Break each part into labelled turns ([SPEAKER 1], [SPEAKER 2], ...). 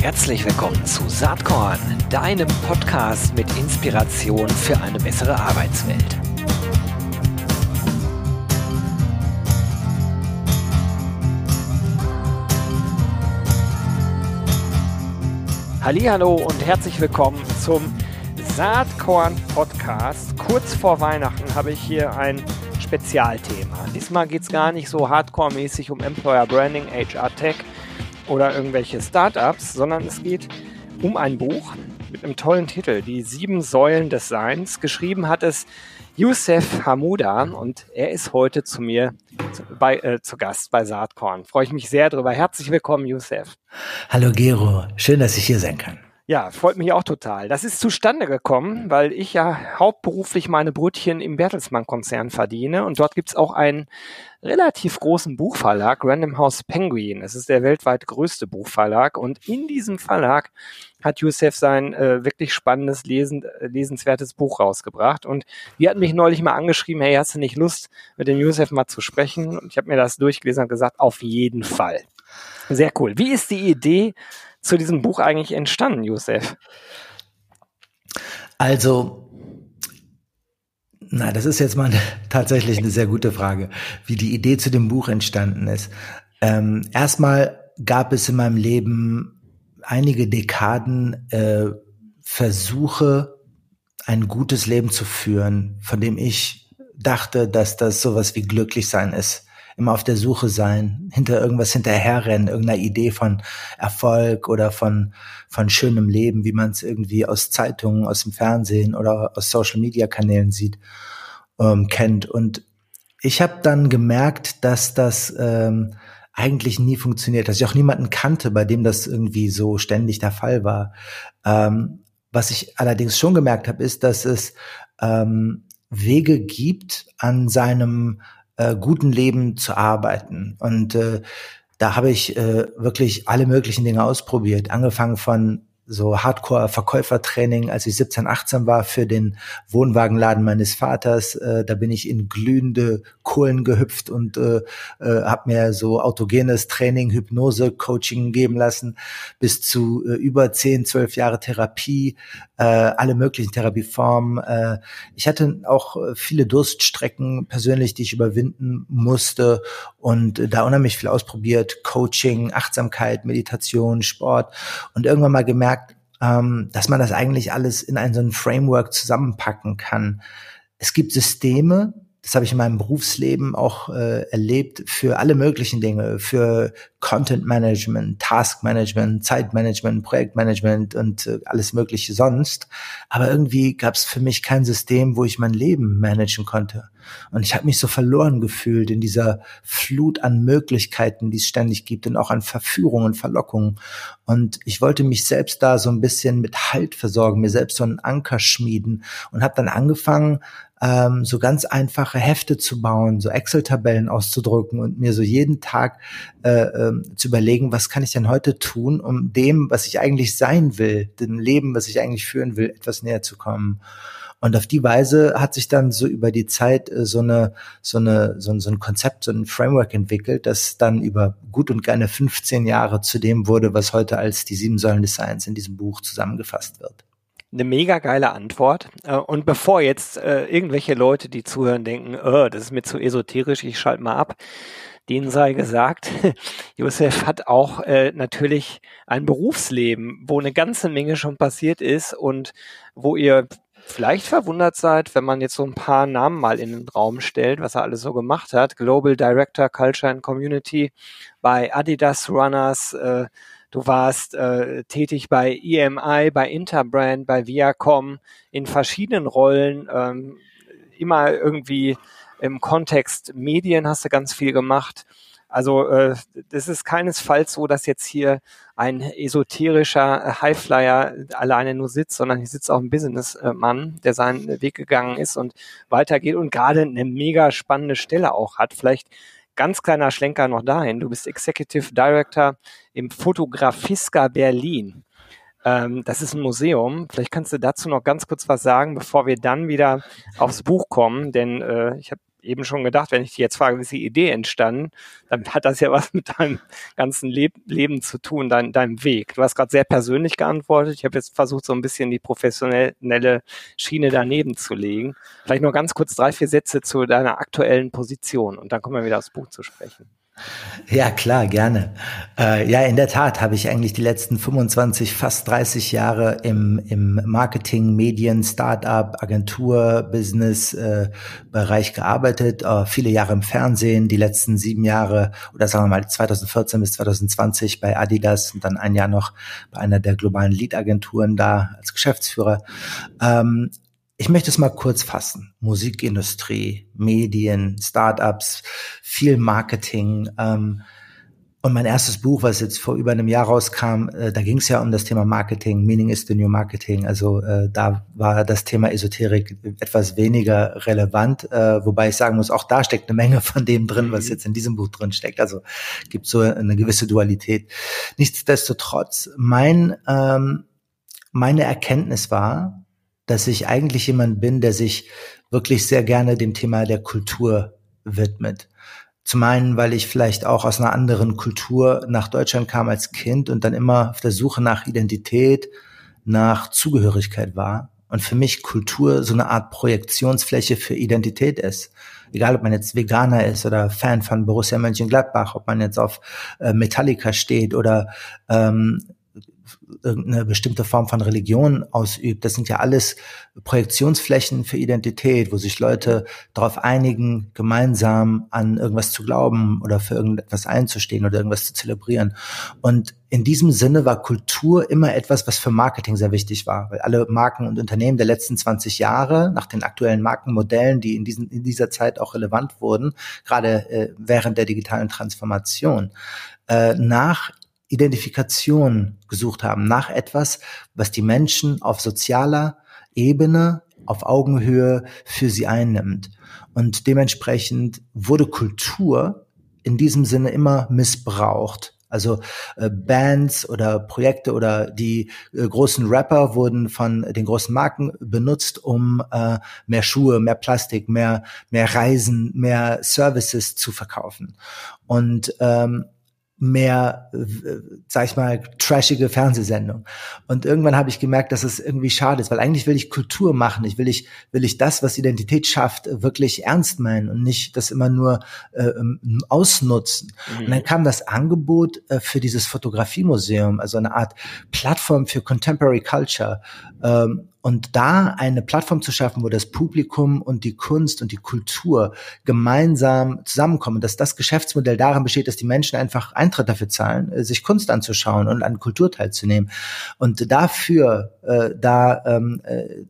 [SPEAKER 1] Herzlich willkommen zu Saatkorn, deinem Podcast mit Inspiration für eine bessere Arbeitswelt. Hallo und herzlich willkommen zum Saatkorn Podcast. Kurz vor Weihnachten habe ich hier ein Spezialthema. Diesmal geht es gar nicht so hardcore-mäßig um Employer Branding, HR Tech oder irgendwelche Startups, sondern es geht um ein Buch mit einem tollen Titel, Die sieben Säulen des Seins. Geschrieben hat es Youssef Hamouda und er ist heute zu mir zu, bei, äh, zu Gast bei Saatkorn. Freue ich mich sehr darüber. Herzlich willkommen, Youssef.
[SPEAKER 2] Hallo Gero, schön, dass ich hier sein kann.
[SPEAKER 1] Ja, freut mich auch total. Das ist zustande gekommen, weil ich ja hauptberuflich meine Brötchen im Bertelsmann-Konzern verdiene und dort gibt's auch einen relativ großen Buchverlag, Random House Penguin. Es ist der weltweit größte Buchverlag und in diesem Verlag hat Youssef sein äh, wirklich spannendes, lesen, äh, lesenswertes Buch rausgebracht und die hat mich neulich mal angeschrieben, hey, hast du nicht Lust, mit dem Youssef mal zu sprechen? Und ich habe mir das durchgelesen und gesagt, auf jeden Fall. Sehr cool. Wie ist die Idee zu diesem Buch eigentlich entstanden, Josef?
[SPEAKER 2] Also, na, das ist jetzt mal tatsächlich eine sehr gute Frage, wie die Idee zu dem Buch entstanden ist. Ähm, erstmal gab es in meinem Leben einige Dekaden äh, Versuche, ein gutes Leben zu führen, von dem ich dachte, dass das sowas wie glücklich sein ist immer auf der Suche sein, hinter irgendwas hinterherrennen, irgendeiner Idee von Erfolg oder von, von schönem Leben, wie man es irgendwie aus Zeitungen, aus dem Fernsehen oder aus Social-Media-Kanälen sieht, ähm, kennt. Und ich habe dann gemerkt, dass das ähm, eigentlich nie funktioniert, dass ich auch niemanden kannte, bei dem das irgendwie so ständig der Fall war. Ähm, was ich allerdings schon gemerkt habe, ist, dass es ähm, Wege gibt, an seinem äh, guten Leben zu arbeiten. Und äh, da habe ich äh, wirklich alle möglichen Dinge ausprobiert, angefangen von so Hardcore-Verkäufertraining, als ich 17, 18 war für den Wohnwagenladen meines Vaters. Äh, da bin ich in glühende Kohlen gehüpft und äh, äh, habe mir so autogenes Training, Hypnose, Coaching geben lassen, bis zu äh, über 10, 12 Jahre Therapie, äh, alle möglichen Therapieformen. Äh, ich hatte auch viele Durststrecken persönlich, die ich überwinden musste und da unheimlich viel ausprobiert. Coaching, Achtsamkeit, Meditation, Sport und irgendwann mal gemerkt, ähm, dass man das eigentlich alles in ein so ein Framework zusammenpacken kann. Es gibt Systeme, das habe ich in meinem Berufsleben auch äh, erlebt, für alle möglichen Dinge, für Content Management, Task Management, Zeitmanagement, Projektmanagement und äh, alles Mögliche sonst. Aber irgendwie gab es für mich kein System, wo ich mein Leben managen konnte. Und ich habe mich so verloren gefühlt in dieser Flut an Möglichkeiten, die es ständig gibt und auch an Verführungen, Verlockungen. Und ich wollte mich selbst da so ein bisschen mit Halt versorgen, mir selbst so einen Anker schmieden und habe dann angefangen, ähm, so ganz einfache Hefte zu bauen, so Excel-Tabellen auszudrücken und mir so jeden Tag äh, äh, zu überlegen, was kann ich denn heute tun, um dem, was ich eigentlich sein will, dem Leben, was ich eigentlich führen will, etwas näher zu kommen. Und auf die Weise hat sich dann so über die Zeit äh, so eine, so eine, so ein, so ein Konzept, so ein Framework entwickelt, das dann über gut und gerne 15 Jahre zu dem wurde, was heute als die sieben Säulen des Seins in diesem Buch zusammengefasst wird
[SPEAKER 1] eine mega geile Antwort. Äh, und bevor jetzt äh, irgendwelche Leute, die zuhören, denken, oh, das ist mir zu esoterisch, ich schalte mal ab, denen sei gesagt, Josef hat auch äh, natürlich ein Berufsleben, wo eine ganze Menge schon passiert ist und wo ihr vielleicht verwundert seid, wenn man jetzt so ein paar Namen mal in den Raum stellt, was er alles so gemacht hat. Global Director Culture and Community bei Adidas Runners, äh, Du warst äh, tätig bei EMI, bei Interbrand, bei Viacom in verschiedenen Rollen, ähm, immer irgendwie im Kontext Medien hast du ganz viel gemacht. Also äh, das ist keinesfalls so, dass jetzt hier ein esoterischer Highflyer alleine nur sitzt, sondern hier sitzt auch ein Businessmann, der seinen Weg gegangen ist und weitergeht und gerade eine mega spannende Stelle auch hat. Vielleicht ganz kleiner Schlenker noch dahin. Du bist Executive Director im Fotografiska Berlin. Ähm, das ist ein Museum. Vielleicht kannst du dazu noch ganz kurz was sagen, bevor wir dann wieder aufs Buch kommen, denn äh, ich habe eben schon gedacht, wenn ich dich jetzt frage, wie ist die Idee entstanden, dann hat das ja was mit deinem ganzen Leb Leben zu tun, dein, deinem Weg. Du hast gerade sehr persönlich geantwortet. Ich habe jetzt versucht, so ein bisschen die professionelle Schiene daneben zu legen. Vielleicht nur ganz kurz drei, vier Sätze zu deiner aktuellen Position und dann kommen wir wieder aufs Buch zu sprechen.
[SPEAKER 2] Ja, klar, gerne. Äh, ja, in der Tat habe ich eigentlich die letzten 25, fast 30 Jahre im, im Marketing, Medien, Startup, Agentur, Business äh, Bereich gearbeitet, äh, viele Jahre im Fernsehen, die letzten sieben Jahre oder sagen wir mal 2014 bis 2020 bei Adidas und dann ein Jahr noch bei einer der globalen Lead-Agenturen da als Geschäftsführer. Ähm, ich möchte es mal kurz fassen. Musikindustrie, Medien, Startups, viel Marketing. Ähm, und mein erstes Buch, was jetzt vor über einem Jahr rauskam, äh, da ging es ja um das Thema Marketing, Meaning is the New Marketing. Also äh, da war das Thema Esoterik etwas weniger relevant, äh, wobei ich sagen muss, auch da steckt eine Menge von dem drin, was mhm. jetzt in diesem Buch drin steckt. Also gibt so eine gewisse Dualität. Nichtsdestotrotz, mein ähm, meine Erkenntnis war, dass ich eigentlich jemand bin, der sich wirklich sehr gerne dem Thema der Kultur widmet. Zum einen, weil ich vielleicht auch aus einer anderen Kultur nach Deutschland kam als Kind und dann immer auf der Suche nach Identität, nach Zugehörigkeit war. Und für mich Kultur so eine Art Projektionsfläche für Identität ist. Egal, ob man jetzt Veganer ist oder Fan von Borussia Mönchengladbach, ob man jetzt auf äh, Metallica steht oder ähm, irgendeine bestimmte Form von Religion ausübt. Das sind ja alles Projektionsflächen für Identität, wo sich Leute darauf einigen, gemeinsam an irgendwas zu glauben oder für irgendetwas einzustehen oder irgendwas zu zelebrieren. Und in diesem Sinne war Kultur immer etwas, was für Marketing sehr wichtig war, weil alle Marken und Unternehmen der letzten 20 Jahre nach den aktuellen Markenmodellen, die in, diesen, in dieser Zeit auch relevant wurden, gerade äh, während der digitalen Transformation, äh, nach Identifikation gesucht haben, nach etwas, was die Menschen auf sozialer Ebene, auf Augenhöhe für sie einnimmt. Und dementsprechend wurde Kultur in diesem Sinne immer missbraucht. Also äh, Bands oder Projekte oder die äh, großen Rapper wurden von den großen Marken benutzt, um äh, mehr Schuhe, mehr Plastik, mehr mehr Reisen, mehr Services zu verkaufen. Und ähm, mehr, äh, sag ich mal, trashige Fernsehsendung. Und irgendwann habe ich gemerkt, dass es irgendwie schade ist, weil eigentlich will ich Kultur machen. Ich will ich, will ich das, was Identität schafft, wirklich ernst meinen und nicht das immer nur äh, ähm, ausnutzen. Mhm. Und dann kam das Angebot äh, für dieses Fotografiemuseum, also eine Art Plattform für Contemporary Culture. Ähm, und da eine Plattform zu schaffen, wo das Publikum und die Kunst und die Kultur gemeinsam zusammenkommen, dass das Geschäftsmodell darin besteht, dass die Menschen einfach Eintritt dafür zahlen, äh, sich Kunst anzuschauen und an Kultur teilzunehmen. Und dafür, äh, da ähm, äh,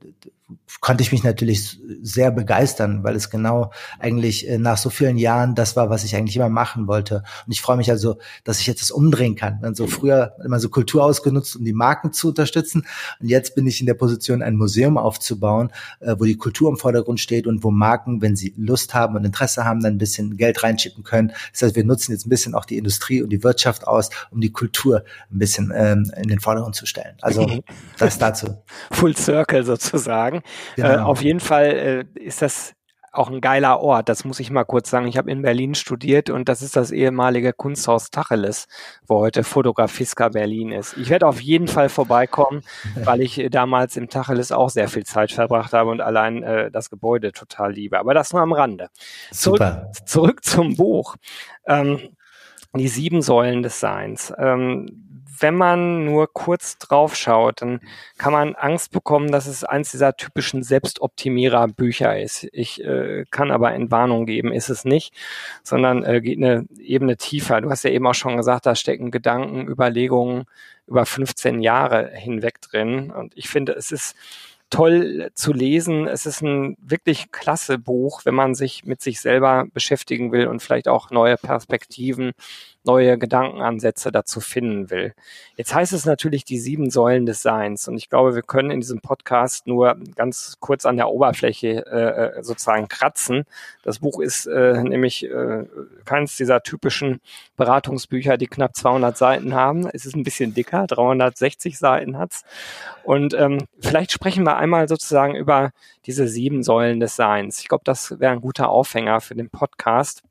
[SPEAKER 2] konnte ich mich natürlich sehr begeistern, weil es genau eigentlich äh, nach so vielen Jahren das war, was ich eigentlich immer machen wollte. Und ich freue mich also, dass ich jetzt das umdrehen kann. Also früher immer so Kultur ausgenutzt, um die Marken zu unterstützen. Und jetzt bin ich in der Position, ein Museum aufzubauen, äh, wo die Kultur im Vordergrund steht und wo Marken, wenn sie Lust haben und Interesse haben, dann ein bisschen Geld reinschicken können. Das heißt, wir nutzen jetzt ein bisschen auch die Industrie und die Wirtschaft aus, um die Kultur ein bisschen ähm, in den Vordergrund zu stellen. Also das dazu.
[SPEAKER 1] Full Circle sozusagen. Genau. Äh, auf jeden Fall äh, ist das auch ein geiler Ort, das muss ich mal kurz sagen. Ich habe in Berlin studiert und das ist das ehemalige Kunsthaus Tacheles, wo heute Fotografiska Berlin ist. Ich werde auf jeden Fall vorbeikommen, weil ich äh, damals im Tacheles auch sehr viel Zeit verbracht habe und allein äh, das Gebäude total liebe. Aber das nur am Rande. Super. Zurück, zurück zum Buch. Ähm, die sieben Säulen des Seins. Ähm, wenn man nur kurz drauf schaut, dann kann man Angst bekommen, dass es eins dieser typischen Selbstoptimierer-Bücher ist. Ich äh, kann aber in Warnung geben, ist es nicht, sondern äh, geht eine Ebene tiefer. Du hast ja eben auch schon gesagt, da stecken Gedanken, Überlegungen über 15 Jahre hinweg drin. Und ich finde, es ist toll zu lesen. Es ist ein wirklich klasse Buch, wenn man sich mit sich selber beschäftigen will und vielleicht auch neue Perspektiven neue Gedankenansätze dazu finden will. Jetzt heißt es natürlich die sieben Säulen des Seins und ich glaube, wir können in diesem Podcast nur ganz kurz an der Oberfläche äh, äh sozusagen kratzen. Das Buch ist äh, nämlich äh, keines dieser typischen Beratungsbücher, die knapp 200 Seiten haben. Es ist ein bisschen dicker, 360 Seiten hat's. Und ähm, vielleicht sprechen wir einmal sozusagen über diese sieben Säulen des Seins. Ich glaube, das wäre ein guter Aufhänger für den Podcast.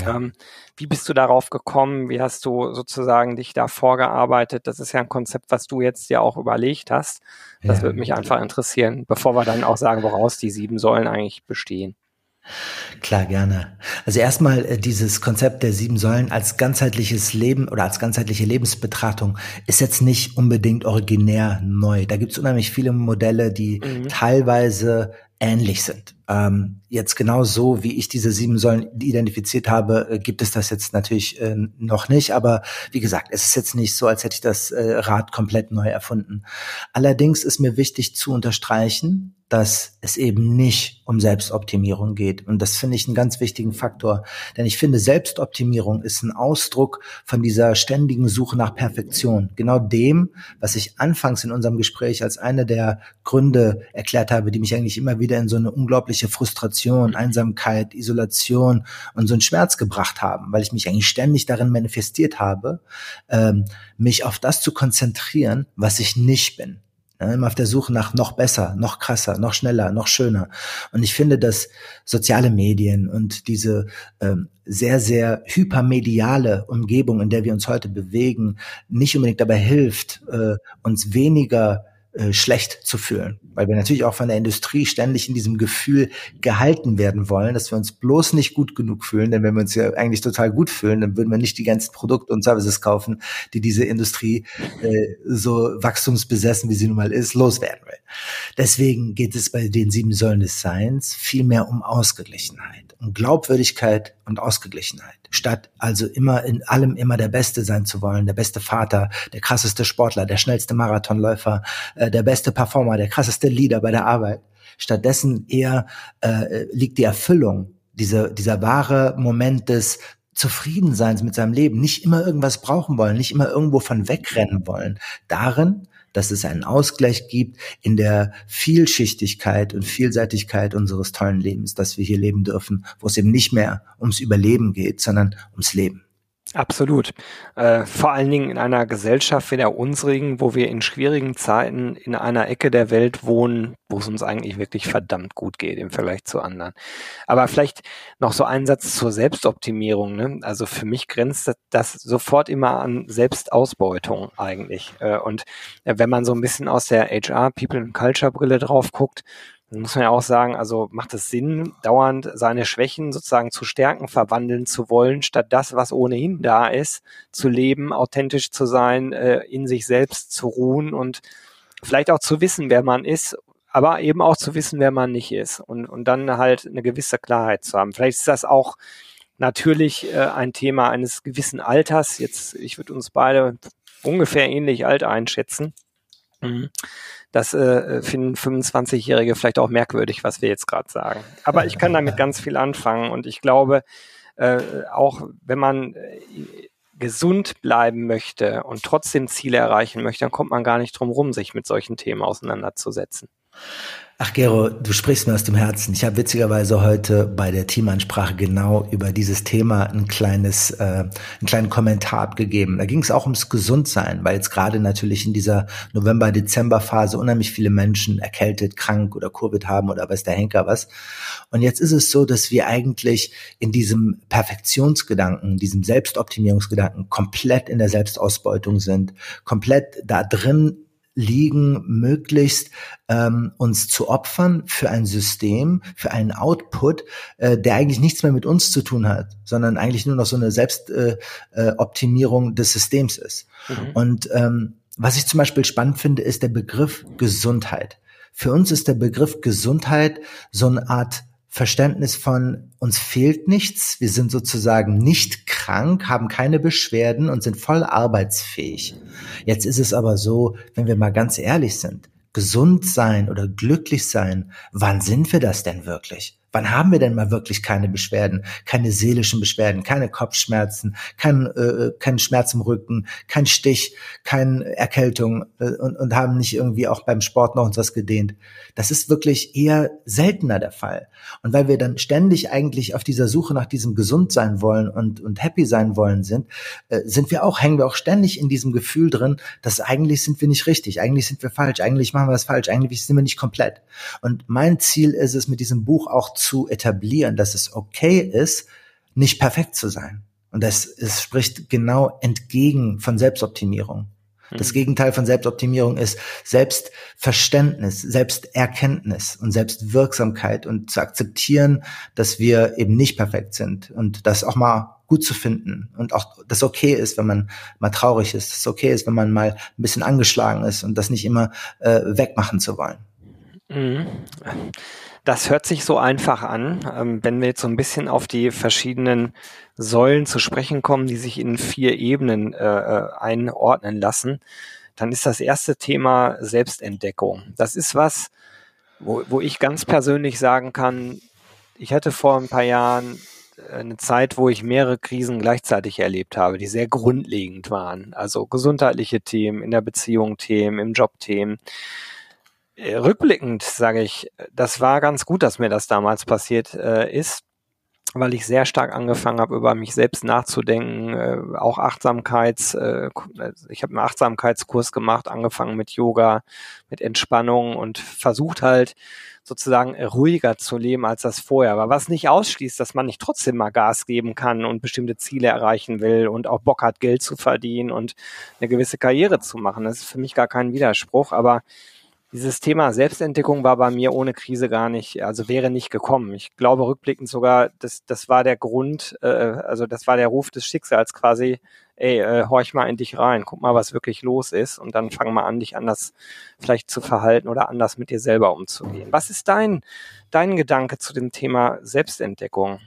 [SPEAKER 1] Ja. Ähm, wie bist du darauf gekommen? Wie hast du sozusagen dich da vorgearbeitet? Das ist ja ein Konzept, was du jetzt ja auch überlegt hast. Das ja. würde mich einfach interessieren, bevor wir dann auch sagen, woraus die sieben Säulen eigentlich bestehen.
[SPEAKER 2] Klar, gerne. Also erstmal äh, dieses Konzept der sieben Säulen als ganzheitliches Leben oder als ganzheitliche Lebensbetrachtung ist jetzt nicht unbedingt originär neu. Da gibt es unheimlich viele Modelle, die mhm. teilweise ähnlich sind. Ähm, jetzt genau so, wie ich diese sieben Säulen identifiziert habe, äh, gibt es das jetzt natürlich äh, noch nicht. Aber wie gesagt, es ist jetzt nicht so, als hätte ich das äh, Rad komplett neu erfunden. Allerdings ist mir wichtig zu unterstreichen, dass es eben nicht um Selbstoptimierung geht. Und das finde ich einen ganz wichtigen Faktor. Denn ich finde, Selbstoptimierung ist ein Ausdruck von dieser ständigen Suche nach Perfektion. Genau dem, was ich anfangs in unserem Gespräch als eine der Gründe erklärt habe, die mich eigentlich immer wieder in so eine unglaubliche Frustration, Einsamkeit, Isolation und so einen Schmerz gebracht haben, weil ich mich eigentlich ständig darin manifestiert habe, ähm, mich auf das zu konzentrieren, was ich nicht bin. Ja, immer auf der Suche nach noch besser, noch krasser, noch schneller, noch schöner. Und ich finde, dass soziale Medien und diese ähm, sehr, sehr hypermediale Umgebung, in der wir uns heute bewegen, nicht unbedingt dabei hilft, äh, uns weniger äh, schlecht zu fühlen, weil wir natürlich auch von der Industrie ständig in diesem Gefühl gehalten werden wollen, dass wir uns bloß nicht gut genug fühlen, denn wenn wir uns ja eigentlich total gut fühlen, dann würden wir nicht die ganzen Produkte und Services kaufen, die diese Industrie äh, so wachstumsbesessen, wie sie nun mal ist, loswerden will. Deswegen geht es bei den sieben Säulen des Seins viel mehr um Ausgeglichenheit, um Glaubwürdigkeit und Ausgeglichenheit. Statt also immer in allem immer der Beste sein zu wollen, der beste Vater, der krasseste Sportler, der schnellste Marathonläufer, äh, der beste Performer, der krasseste Leader bei der Arbeit. Stattdessen eher äh, liegt die Erfüllung, diese, dieser wahre Moment des Zufriedenseins mit seinem Leben, nicht immer irgendwas brauchen wollen, nicht immer irgendwo von wegrennen wollen, darin, dass es einen Ausgleich gibt in der Vielschichtigkeit und Vielseitigkeit unseres tollen Lebens, dass wir hier leben dürfen, wo es eben nicht mehr ums Überleben geht, sondern ums Leben.
[SPEAKER 1] Absolut. Äh, vor allen Dingen in einer Gesellschaft wie der unsrigen, wo wir in schwierigen Zeiten in einer Ecke der Welt wohnen, wo es uns eigentlich wirklich verdammt gut geht im Vergleich zu anderen. Aber vielleicht noch so ein Satz zur Selbstoptimierung. Ne? Also für mich grenzt das sofort immer an Selbstausbeutung eigentlich. Äh, und äh, wenn man so ein bisschen aus der HR, People and Culture Brille drauf guckt, muss man ja auch sagen, also macht es Sinn, dauernd seine Schwächen sozusagen zu Stärken verwandeln zu wollen, statt das, was ohnehin da ist, zu leben, authentisch zu sein, äh, in sich selbst zu ruhen und vielleicht auch zu wissen, wer man ist, aber eben auch zu wissen, wer man nicht ist und, und dann halt eine gewisse Klarheit zu haben. Vielleicht ist das auch natürlich äh, ein Thema eines gewissen Alters. Jetzt, ich würde uns beide ungefähr ähnlich alt einschätzen. Mhm. Das äh, finden 25-Jährige vielleicht auch merkwürdig, was wir jetzt gerade sagen. Aber ich kann damit ganz viel anfangen und ich glaube, äh, auch wenn man äh, gesund bleiben möchte und trotzdem Ziele erreichen möchte, dann kommt man gar nicht drum rum, sich mit solchen Themen auseinanderzusetzen.
[SPEAKER 2] Ach Gero, du sprichst mir aus dem Herzen. Ich habe witzigerweise heute bei der Teamansprache genau über dieses Thema ein kleines, äh, einen kleinen Kommentar abgegeben. Da ging es auch ums Gesundsein, weil jetzt gerade natürlich in dieser November-Dezember-Phase unheimlich viele Menschen erkältet, krank oder Covid haben oder weiß der Henker was. Und jetzt ist es so, dass wir eigentlich in diesem Perfektionsgedanken, diesem Selbstoptimierungsgedanken komplett in der Selbstausbeutung sind, komplett da drin liegen, möglichst ähm, uns zu opfern für ein System, für einen Output, äh, der eigentlich nichts mehr mit uns zu tun hat, sondern eigentlich nur noch so eine Selbstoptimierung äh, äh, des Systems ist. Mhm. Und ähm, was ich zum Beispiel spannend finde, ist der Begriff Gesundheit. Für uns ist der Begriff Gesundheit so eine Art Verständnis von uns fehlt nichts, wir sind sozusagen nicht krank, haben keine Beschwerden und sind voll arbeitsfähig. Jetzt ist es aber so, wenn wir mal ganz ehrlich sind, gesund sein oder glücklich sein, wann sind wir das denn wirklich? Wann haben wir denn mal wirklich keine Beschwerden, keine seelischen Beschwerden, keine Kopfschmerzen, kein, äh, kein Schmerz im Rücken, kein Stich, keine Erkältung äh, und, und haben nicht irgendwie auch beim Sport noch uns was gedehnt? Das ist wirklich eher seltener der Fall. Und weil wir dann ständig eigentlich auf dieser Suche nach diesem gesund sein wollen und, und happy sein wollen sind, äh, sind wir auch, hängen wir auch ständig in diesem Gefühl drin, dass eigentlich sind wir nicht richtig, eigentlich sind wir falsch, eigentlich machen wir was falsch, eigentlich sind wir nicht komplett. Und mein Ziel ist es, mit diesem Buch auch zu etablieren, dass es okay ist, nicht perfekt zu sein. Und das es spricht genau entgegen von Selbstoptimierung. Das mhm. Gegenteil von Selbstoptimierung ist Selbstverständnis, Selbsterkenntnis und Selbstwirksamkeit und zu akzeptieren, dass wir eben nicht perfekt sind und das auch mal gut zu finden und auch das okay ist, wenn man mal traurig ist, das okay ist, wenn man mal ein bisschen angeschlagen ist und das nicht immer äh, wegmachen zu wollen. Mhm.
[SPEAKER 1] Das hört sich so einfach an. Ähm, wenn wir jetzt so ein bisschen auf die verschiedenen Säulen zu sprechen kommen, die sich in vier Ebenen äh, äh, einordnen lassen, dann ist das erste Thema Selbstentdeckung. Das ist was, wo, wo ich ganz persönlich sagen kann, ich hatte vor ein paar Jahren eine Zeit, wo ich mehrere Krisen gleichzeitig erlebt habe, die sehr grundlegend waren. Also gesundheitliche Themen, in der Beziehung Themen, im Job Themen. Äh, rückblickend sage ich, das war ganz gut, dass mir das damals passiert äh, ist, weil ich sehr stark angefangen habe, über mich selbst nachzudenken, äh, auch Achtsamkeits, äh, ich habe einen Achtsamkeitskurs gemacht, angefangen mit Yoga, mit Entspannung und versucht halt sozusagen ruhiger zu leben, als das vorher war. Was nicht ausschließt, dass man nicht trotzdem mal Gas geben kann und bestimmte Ziele erreichen will und auch Bock hat, Geld zu verdienen und eine gewisse Karriere zu machen. Das ist für mich gar kein Widerspruch, aber dieses Thema Selbstentdeckung war bei mir ohne Krise gar nicht, also wäre nicht gekommen. Ich glaube rückblickend sogar, das, das war der Grund, äh, also das war der Ruf des Schicksals quasi, ey, äh, horch mal in dich rein, guck mal, was wirklich los ist und dann fang mal an, dich anders vielleicht zu verhalten oder anders mit dir selber umzugehen. Was ist dein, dein Gedanke zu dem Thema Selbstentdeckung?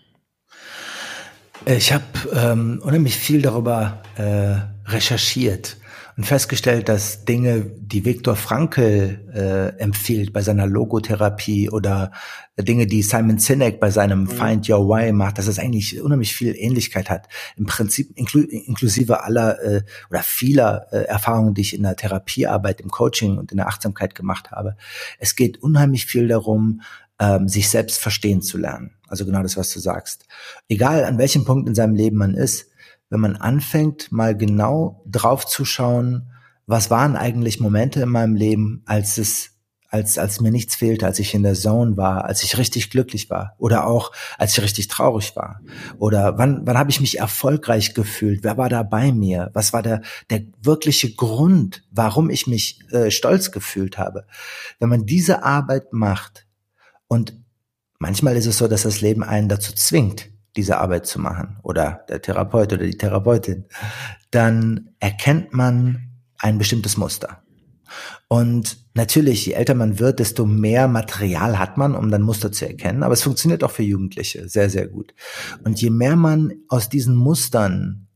[SPEAKER 2] Ich habe ähm, unheimlich viel darüber äh, recherchiert und festgestellt, dass Dinge, die Viktor Frankl äh, empfiehlt bei seiner Logotherapie oder Dinge, die Simon Sinek bei seinem mhm. Find Your Why macht, dass es eigentlich unheimlich viel Ähnlichkeit hat. Im Prinzip inklu inklusive aller äh, oder vieler äh, Erfahrungen, die ich in der Therapiearbeit, im Coaching und in der Achtsamkeit gemacht habe. Es geht unheimlich viel darum, ähm, sich selbst verstehen zu lernen. Also genau das, was du sagst. Egal an welchem Punkt in seinem Leben man ist, wenn man anfängt, mal genau drauf zu schauen, was waren eigentlich Momente in meinem Leben, als es als, als mir nichts fehlte, als ich in der Zone war, als ich richtig glücklich war oder auch als ich richtig traurig war? Oder wann, wann habe ich mich erfolgreich gefühlt, wer war da bei mir, was war der, der wirkliche Grund, warum ich mich äh, stolz gefühlt habe. Wenn man diese Arbeit macht und manchmal ist es so, dass das Leben einen dazu zwingt, diese Arbeit zu machen oder der Therapeut oder die Therapeutin, dann erkennt man ein bestimmtes Muster. Und natürlich, je älter man wird, desto mehr Material hat man, um dann Muster zu erkennen. Aber es funktioniert auch für Jugendliche sehr, sehr gut. Und je mehr man aus diesen Mustern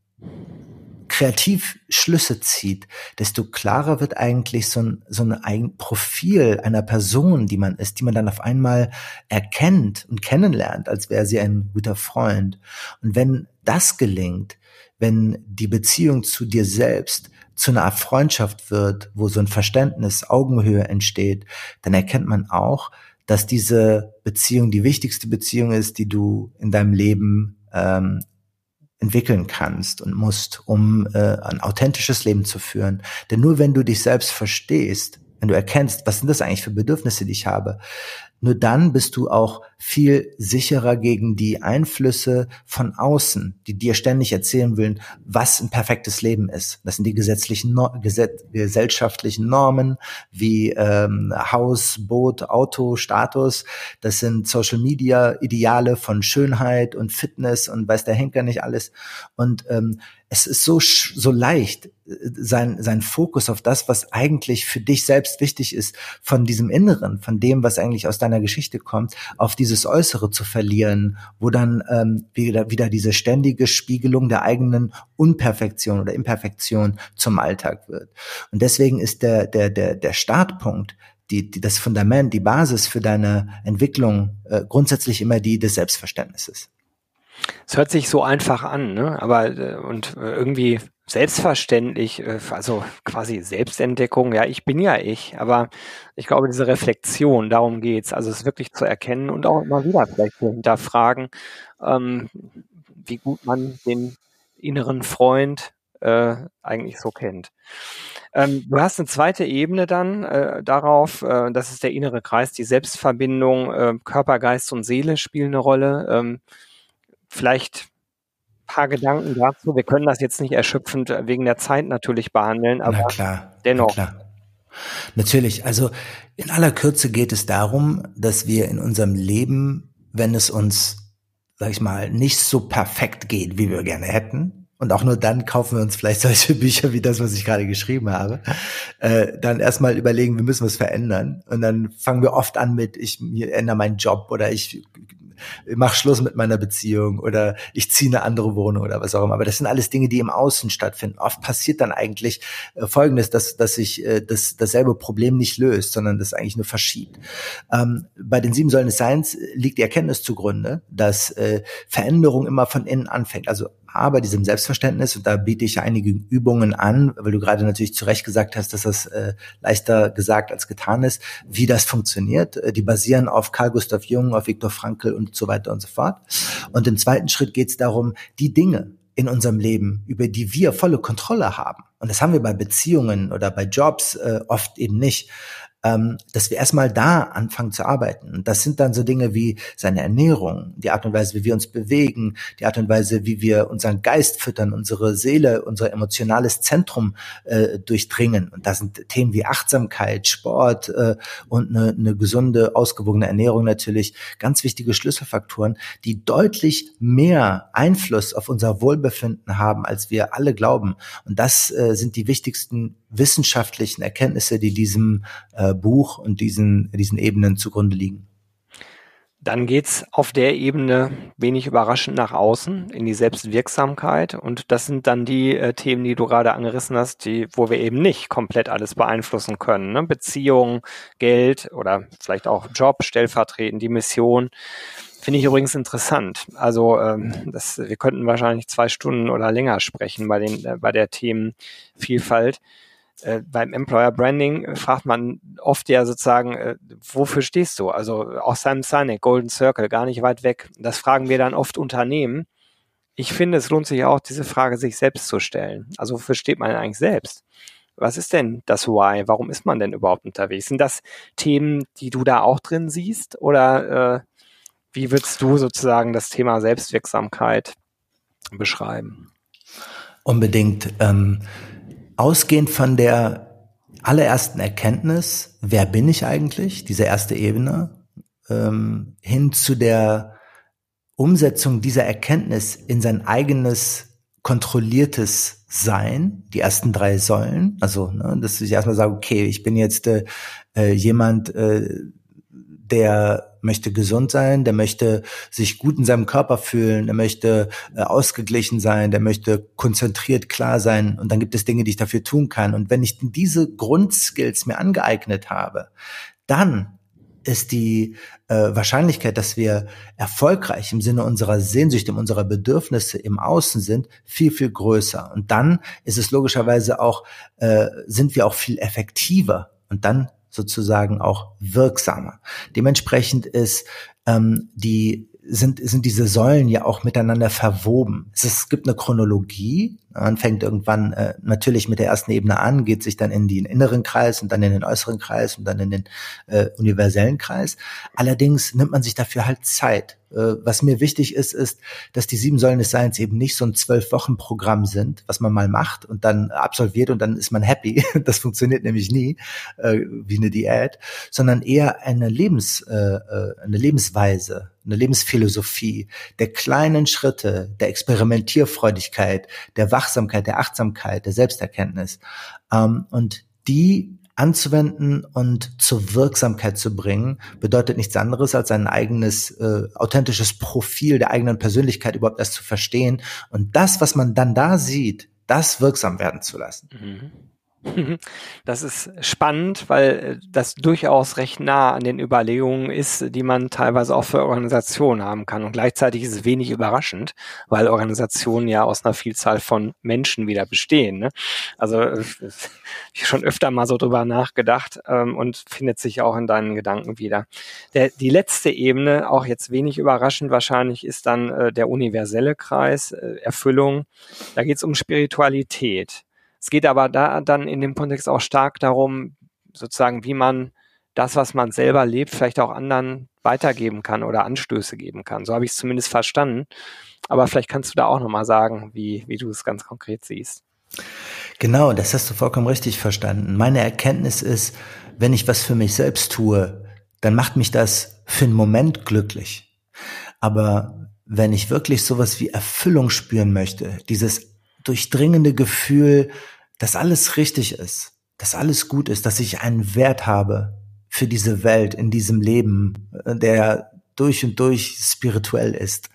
[SPEAKER 2] kreativ Schlüsse zieht, desto klarer wird eigentlich so ein, so ein Profil einer Person, die man ist, die man dann auf einmal erkennt und kennenlernt, als wäre sie ein guter Freund. Und wenn das gelingt, wenn die Beziehung zu dir selbst zu einer Art Freundschaft wird, wo so ein Verständnis, Augenhöhe entsteht, dann erkennt man auch, dass diese Beziehung die wichtigste Beziehung ist, die du in deinem Leben ähm, entwickeln kannst und musst, um äh, ein authentisches Leben zu führen. Denn nur wenn du dich selbst verstehst, wenn du erkennst, was sind das eigentlich für Bedürfnisse, die ich habe, nur dann bist du auch viel sicherer gegen die Einflüsse von außen, die dir ständig erzählen wollen, was ein perfektes Leben ist. Das sind die gesetzlichen, no gesetz gesellschaftlichen Normen wie ähm, Haus, Boot, Auto, Status. Das sind Social Media Ideale von Schönheit und Fitness und weiß der Henker nicht alles. Und ähm, es ist so, so leicht, sein, sein Fokus auf das, was eigentlich für dich selbst wichtig ist, von diesem Inneren, von dem, was eigentlich aus deiner Geschichte kommt, auf dieses Äußere zu verlieren, wo dann ähm, wieder, wieder diese ständige Spiegelung der eigenen Unperfektion oder Imperfektion zum Alltag wird. Und deswegen ist der, der, der, der Startpunkt die, die, das Fundament, die Basis für deine Entwicklung äh, grundsätzlich immer die des Selbstverständnisses.
[SPEAKER 1] Es hört sich so einfach an, ne? aber äh, und äh, irgendwie selbstverständlich, äh, also quasi Selbstentdeckung, ja, ich bin ja ich, aber ich glaube, diese Reflexion, darum geht's, also es wirklich zu erkennen und auch immer wieder vielleicht zu hinterfragen, ähm, wie gut man den inneren Freund äh, eigentlich so kennt. Ähm, du hast eine zweite Ebene dann äh, darauf, äh, das ist der innere Kreis, die Selbstverbindung, äh, Körper, Geist und Seele spielen eine Rolle. Ähm, vielleicht paar Gedanken dazu. Wir können das jetzt nicht erschöpfend wegen der Zeit natürlich behandeln, aber
[SPEAKER 2] na klar,
[SPEAKER 1] dennoch.
[SPEAKER 2] Na klar. Natürlich, also in aller Kürze geht es darum, dass wir in unserem Leben, wenn es uns, sag ich mal, nicht so perfekt geht, wie wir gerne hätten, und auch nur dann kaufen wir uns vielleicht solche Bücher wie das, was ich gerade geschrieben habe, äh, dann erstmal überlegen, wir müssen was verändern. Und dann fangen wir oft an mit, ich ändere meinen Job oder ich mach Schluss mit meiner Beziehung oder ich ziehe eine andere Wohnung oder was auch immer. Aber das sind alles Dinge, die im Außen stattfinden. Oft passiert dann eigentlich äh, Folgendes, dass, dass sich äh, das, dasselbe Problem nicht löst, sondern das eigentlich nur verschiebt. Ähm, bei den sieben Säulen des Seins liegt die Erkenntnis zugrunde, dass äh, Veränderung immer von innen anfängt. Also A, bei diesem Selbstverständnis, und da biete ich einige Übungen an, weil du gerade natürlich zu Recht gesagt hast, dass das äh, leichter gesagt als getan ist, wie das funktioniert. Äh, die basieren auf Carl Gustav Jung, auf Viktor Frankl und so weiter und so fort. Und im zweiten Schritt geht es darum, die Dinge in unserem Leben, über die wir volle Kontrolle haben. Und das haben wir bei Beziehungen oder bei Jobs äh, oft eben nicht ähm, dass wir erstmal da anfangen zu arbeiten. Und das sind dann so Dinge wie seine Ernährung, die Art und Weise, wie wir uns bewegen, die Art und Weise, wie wir unseren Geist füttern, unsere Seele, unser emotionales Zentrum äh, durchdringen. Und da sind Themen wie Achtsamkeit, Sport äh, und eine, eine gesunde, ausgewogene Ernährung natürlich ganz wichtige Schlüsselfaktoren, die deutlich mehr Einfluss auf unser Wohlbefinden haben, als wir alle glauben. Und das äh, sind die wichtigsten wissenschaftlichen Erkenntnisse, die diesem äh, Buch und diesen, diesen Ebenen zugrunde liegen.
[SPEAKER 1] Dann geht's auf der Ebene wenig überraschend nach außen in die Selbstwirksamkeit. Und das sind dann die äh, Themen, die du gerade angerissen hast, die, wo wir eben nicht komplett alles beeinflussen können. Ne? Beziehung, Geld oder vielleicht auch Job, stellvertretend die Mission. Finde ich übrigens interessant. Also ähm, das, wir könnten wahrscheinlich zwei Stunden oder länger sprechen bei, den, äh, bei der Themenvielfalt äh, beim Employer Branding äh, fragt man oft ja sozusagen, äh, wofür stehst du? Also auch Simon Sinek, Golden Circle, gar nicht weit weg. Das fragen wir dann oft Unternehmen. Ich finde, es lohnt sich auch, diese Frage sich selbst zu stellen. Also wofür steht man eigentlich selbst? Was ist denn das Why? Warum ist man denn überhaupt unterwegs? Sind das Themen, die du da auch drin siehst? Oder äh, wie würdest du sozusagen das Thema Selbstwirksamkeit beschreiben?
[SPEAKER 2] Unbedingt. Ähm ausgehend von der allerersten Erkenntnis, wer bin ich eigentlich, diese erste Ebene, ähm, hin zu der Umsetzung dieser Erkenntnis in sein eigenes kontrolliertes Sein, die ersten drei Säulen, also ne, dass ich erstmal sage, okay, ich bin jetzt äh, äh jemand, äh, der möchte gesund sein, der möchte sich gut in seinem Körper fühlen, der möchte äh, ausgeglichen sein, der möchte konzentriert klar sein und dann gibt es Dinge, die ich dafür tun kann. Und wenn ich diese Grundskills mir angeeignet habe, dann ist die äh, Wahrscheinlichkeit, dass wir erfolgreich im Sinne unserer Sehnsüchte, unserer Bedürfnisse im Außen sind, viel, viel größer. Und dann ist es logischerweise auch, äh, sind wir auch viel effektiver. Und dann sozusagen auch wirksamer. Dementsprechend ist ähm, die sind, sind diese Säulen ja auch miteinander verwoben. Es, ist, es gibt eine Chronologie. Man fängt irgendwann äh, natürlich mit der ersten Ebene an, geht sich dann in den inneren Kreis und dann in den äußeren Kreis und dann in den äh, universellen Kreis. Allerdings nimmt man sich dafür halt Zeit. Äh, was mir wichtig ist, ist, dass die sieben Säulen des Seins eben nicht so ein zwölf Wochen Programm sind, was man mal macht und dann absolviert und dann ist man happy. Das funktioniert nämlich nie äh, wie eine Diät, sondern eher eine Lebens äh, äh, eine Lebensweise, eine Lebensphilosophie der kleinen Schritte, der Experimentierfreudigkeit, der Wachsamkeit, der Achtsamkeit, der Selbsterkenntnis ähm, und die anzuwenden und zur Wirksamkeit zu bringen, bedeutet nichts anderes, als ein eigenes äh, authentisches Profil der eigenen Persönlichkeit überhaupt erst zu verstehen und das, was man dann da sieht, das wirksam werden zu lassen. Mhm.
[SPEAKER 1] Das ist spannend, weil äh, das durchaus recht nah an den Überlegungen ist, die man teilweise auch für Organisationen haben kann. Und gleichzeitig ist es wenig überraschend, weil Organisationen ja aus einer Vielzahl von Menschen wieder bestehen. Ne? Also äh, ich schon öfter mal so drüber nachgedacht ähm, und findet sich auch in deinen Gedanken wieder. Der, die letzte Ebene, auch jetzt wenig überraschend wahrscheinlich, ist dann äh, der universelle Kreis, äh, Erfüllung. Da geht es um Spiritualität. Es geht aber da dann in dem Kontext auch stark darum, sozusagen, wie man das, was man selber lebt, vielleicht auch anderen weitergeben kann oder Anstöße geben kann. So habe ich es zumindest verstanden. Aber vielleicht kannst du da auch nochmal sagen, wie, wie du es ganz konkret siehst.
[SPEAKER 2] Genau, das hast du vollkommen richtig verstanden. Meine Erkenntnis ist, wenn ich was für mich selbst tue, dann macht mich das für einen Moment glücklich. Aber wenn ich wirklich sowas wie Erfüllung spüren möchte, dieses durchdringende Gefühl, dass alles richtig ist, dass alles gut ist, dass ich einen Wert habe für diese Welt, in diesem Leben, äh, der durch und durch spirituell ist,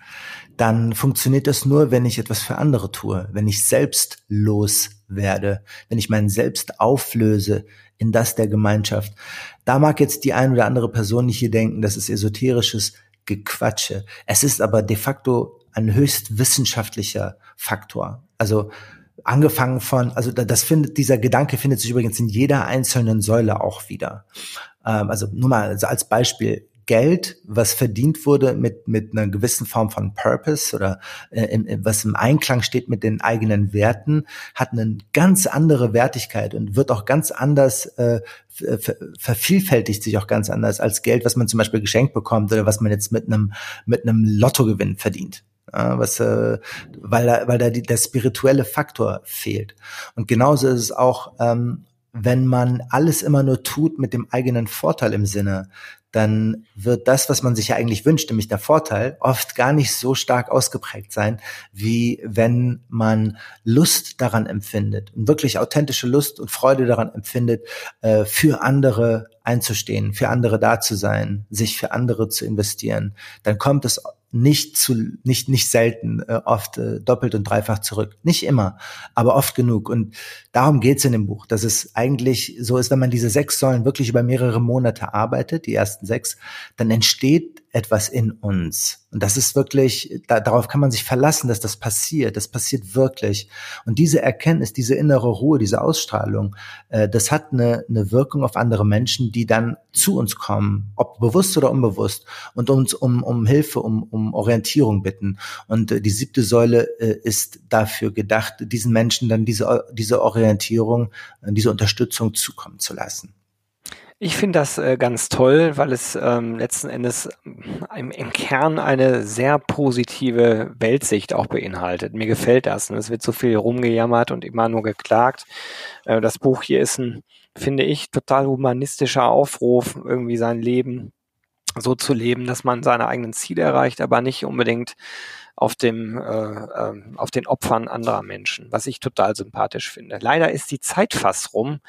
[SPEAKER 2] dann funktioniert das nur, wenn ich etwas für andere tue, wenn ich selbst los werde, wenn ich mein Selbst auflöse in das der Gemeinschaft. Da mag jetzt die ein oder andere Person nicht hier denken, das ist esoterisches Gequatsche. Es ist aber de facto ein höchst wissenschaftlicher Faktor. Also angefangen von, also das findet, dieser Gedanke findet sich übrigens in jeder einzelnen Säule auch wieder. Ähm, also nur mal also als Beispiel, Geld, was verdient wurde mit, mit einer gewissen Form von Purpose oder äh, im, was im Einklang steht mit den eigenen Werten, hat eine ganz andere Wertigkeit und wird auch ganz anders, äh, ver vervielfältigt sich auch ganz anders als Geld, was man zum Beispiel geschenkt bekommt oder was man jetzt mit einem, mit einem Lottogewinn verdient was, äh, weil da, weil da die, der spirituelle Faktor fehlt. Und genauso ist es auch, ähm, wenn man alles immer nur tut mit dem eigenen Vorteil im Sinne, dann wird das, was man sich ja eigentlich wünscht, nämlich der Vorteil, oft gar nicht so stark ausgeprägt sein, wie wenn man Lust daran empfindet und wirklich authentische Lust und Freude daran empfindet, äh, für andere einzustehen, für andere da zu sein, sich für andere zu investieren. Dann kommt es nicht zu nicht nicht selten äh, oft äh, doppelt und dreifach zurück. Nicht immer aber oft genug. Und darum geht's in dem Buch dass es eigentlich so ist wenn man diese sechs Säulen wirklich über mehrere Monate arbeitet die ersten sechs dann entsteht etwas in uns und das ist wirklich, da, darauf kann man sich verlassen, dass das passiert. Das passiert wirklich. Und diese Erkenntnis, diese innere Ruhe, diese Ausstrahlung, äh, das hat eine, eine Wirkung auf andere Menschen, die dann zu uns kommen, ob bewusst oder unbewusst, und uns um, um Hilfe, um, um Orientierung bitten. Und äh, die siebte Säule äh, ist dafür gedacht, diesen Menschen dann diese, diese Orientierung, äh, diese Unterstützung zukommen zu lassen.
[SPEAKER 1] Ich finde das äh, ganz toll, weil es ähm, letzten Endes im, im, Kern eine sehr positive Weltsicht auch beinhaltet. Mir gefällt das. Und es wird so viel rumgejammert und immer nur geklagt. Äh, das Buch hier ist ein, finde ich, total humanistischer Aufruf, irgendwie sein Leben so zu leben, dass man seine eigenen Ziele erreicht, aber nicht unbedingt auf dem äh, äh, auf den Opfern anderer Menschen, was ich total sympathisch finde. Leider ist die Zeit fast rum.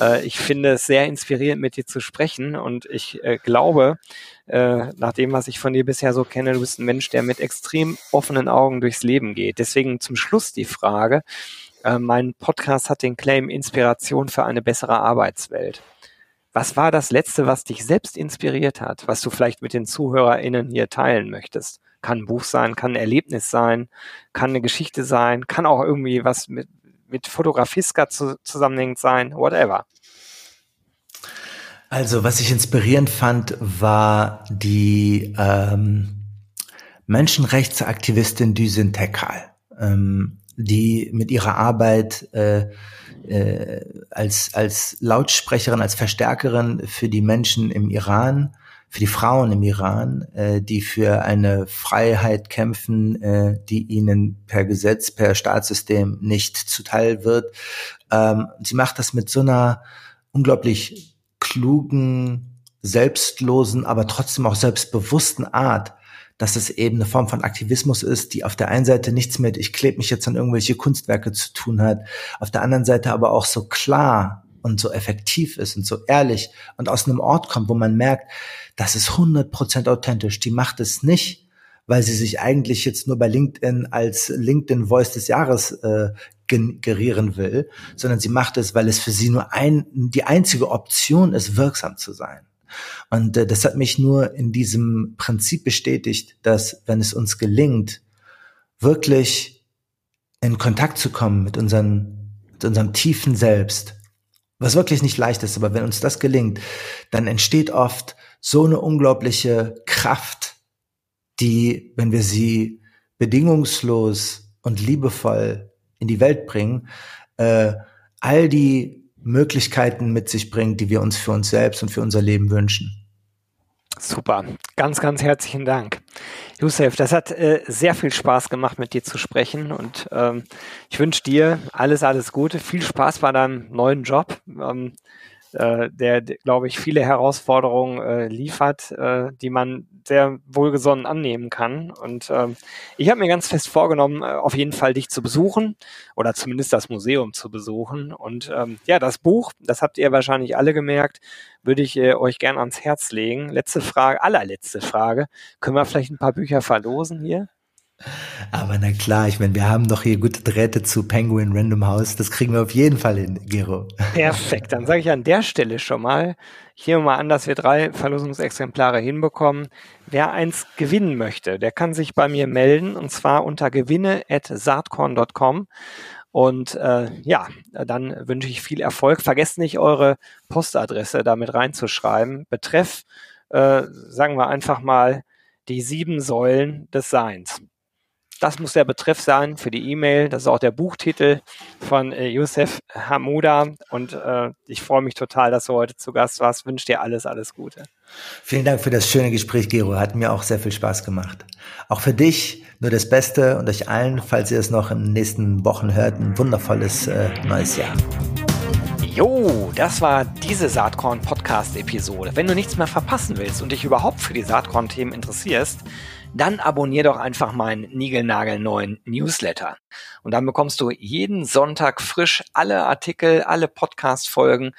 [SPEAKER 1] Äh, ich finde es sehr inspirierend, mit dir zu sprechen und ich äh, glaube, äh, nach dem, was ich von dir bisher so kenne, du bist ein Mensch, der mit extrem offenen Augen durchs Leben geht. Deswegen zum Schluss die Frage. Äh, mein Podcast hat den Claim Inspiration für eine bessere Arbeitswelt. Was war das Letzte, was dich selbst inspiriert hat, was du vielleicht mit den ZuhörerInnen hier teilen möchtest? Kann ein Buch sein, kann ein Erlebnis sein, kann eine Geschichte sein, kann auch irgendwie was mit, mit Fotografiska zu, zusammenhängend sein, whatever.
[SPEAKER 2] Also, was ich inspirierend fand, war die ähm, Menschenrechtsaktivistin Düsen Tekal, ähm, die mit ihrer Arbeit äh, äh, als, als Lautsprecherin, als Verstärkerin für die Menschen im Iran für die Frauen im Iran, äh, die für eine Freiheit kämpfen, äh, die ihnen per Gesetz, per Staatssystem nicht zuteil wird. Ähm, sie macht das mit so einer unglaublich klugen, selbstlosen, aber trotzdem auch selbstbewussten Art, dass es eben eine Form von Aktivismus ist, die auf der einen Seite nichts mit ich klebe mich jetzt an irgendwelche Kunstwerke zu tun hat, auf der anderen Seite aber auch so klar und so effektiv ist und so ehrlich und aus einem Ort kommt, wo man merkt, das ist 100% authentisch. Die macht es nicht, weil sie sich eigentlich jetzt nur bei LinkedIn als LinkedIn Voice des Jahres äh, gerieren will, sondern sie macht es, weil es für sie nur ein, die einzige Option ist, wirksam zu sein. Und äh, das hat mich nur in diesem Prinzip bestätigt, dass wenn es uns gelingt, wirklich in Kontakt zu kommen mit, unseren, mit unserem tiefen Selbst, was wirklich nicht leicht ist, aber wenn uns das gelingt, dann entsteht oft so eine unglaubliche Kraft, die, wenn wir sie bedingungslos und liebevoll in die Welt bringen, äh, all die Möglichkeiten mit sich bringt, die wir uns für uns selbst und für unser Leben wünschen.
[SPEAKER 1] Super, ganz, ganz herzlichen Dank. Josef, das hat äh, sehr viel Spaß gemacht, mit dir zu sprechen und ähm, ich wünsche dir alles, alles Gute, viel Spaß bei deinem neuen Job. Ähm, äh, der, glaube ich, viele Herausforderungen äh, liefert, äh, die man sehr wohlgesonnen annehmen kann. Und ähm, ich habe mir ganz fest vorgenommen, äh, auf jeden Fall dich zu besuchen oder zumindest das Museum zu besuchen. Und ähm, ja, das Buch, das habt ihr wahrscheinlich alle gemerkt, würde ich äh, euch gerne ans Herz legen. Letzte Frage, allerletzte Frage. Können wir vielleicht ein paar Bücher verlosen hier?
[SPEAKER 2] Aber na klar, ich meine, wir haben doch hier gute Drähte zu Penguin Random House. Das kriegen wir auf jeden Fall hin, Gero.
[SPEAKER 1] Perfekt. Dann sage ich an der Stelle schon mal, hier mal an, dass wir drei Verlosungsexemplare hinbekommen. Wer eins gewinnen möchte, der kann sich bei mir melden und zwar unter gewinne.saatkorn.com. Und äh, ja, dann wünsche ich viel Erfolg. Vergesst nicht, eure Postadresse damit reinzuschreiben. Betreff, äh, sagen wir einfach mal, die sieben Säulen des Seins. Das muss der Betreff sein für die E-Mail. Das ist auch der Buchtitel von äh, Youssef Hamouda. Und äh, ich freue mich total, dass du heute zu Gast warst. Wünsche dir alles, alles Gute.
[SPEAKER 2] Vielen Dank für das schöne Gespräch, Gero. Hat mir auch sehr viel Spaß gemacht. Auch für dich nur das Beste und euch allen, falls ihr es noch in den nächsten Wochen hört, ein wundervolles äh, neues Jahr.
[SPEAKER 1] Jo, das war diese Saatkorn-Podcast-Episode. Wenn du nichts mehr verpassen willst und dich überhaupt für die Saatkorn-Themen interessierst, dann abonnier doch einfach meinen niegelnagelneuen Newsletter. Und dann bekommst du jeden Sonntag frisch alle Artikel, alle Podcast-Folgen,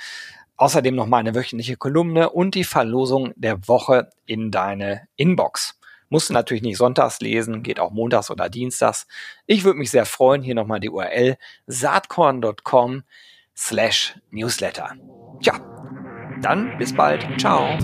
[SPEAKER 1] außerdem noch meine wöchentliche Kolumne und die Verlosung der Woche in deine Inbox. Musst du natürlich nicht sonntags lesen, geht auch montags oder dienstags. Ich würde mich sehr freuen, hier nochmal die URL saatkorn.com slash newsletter. Tja, dann bis bald. Ciao.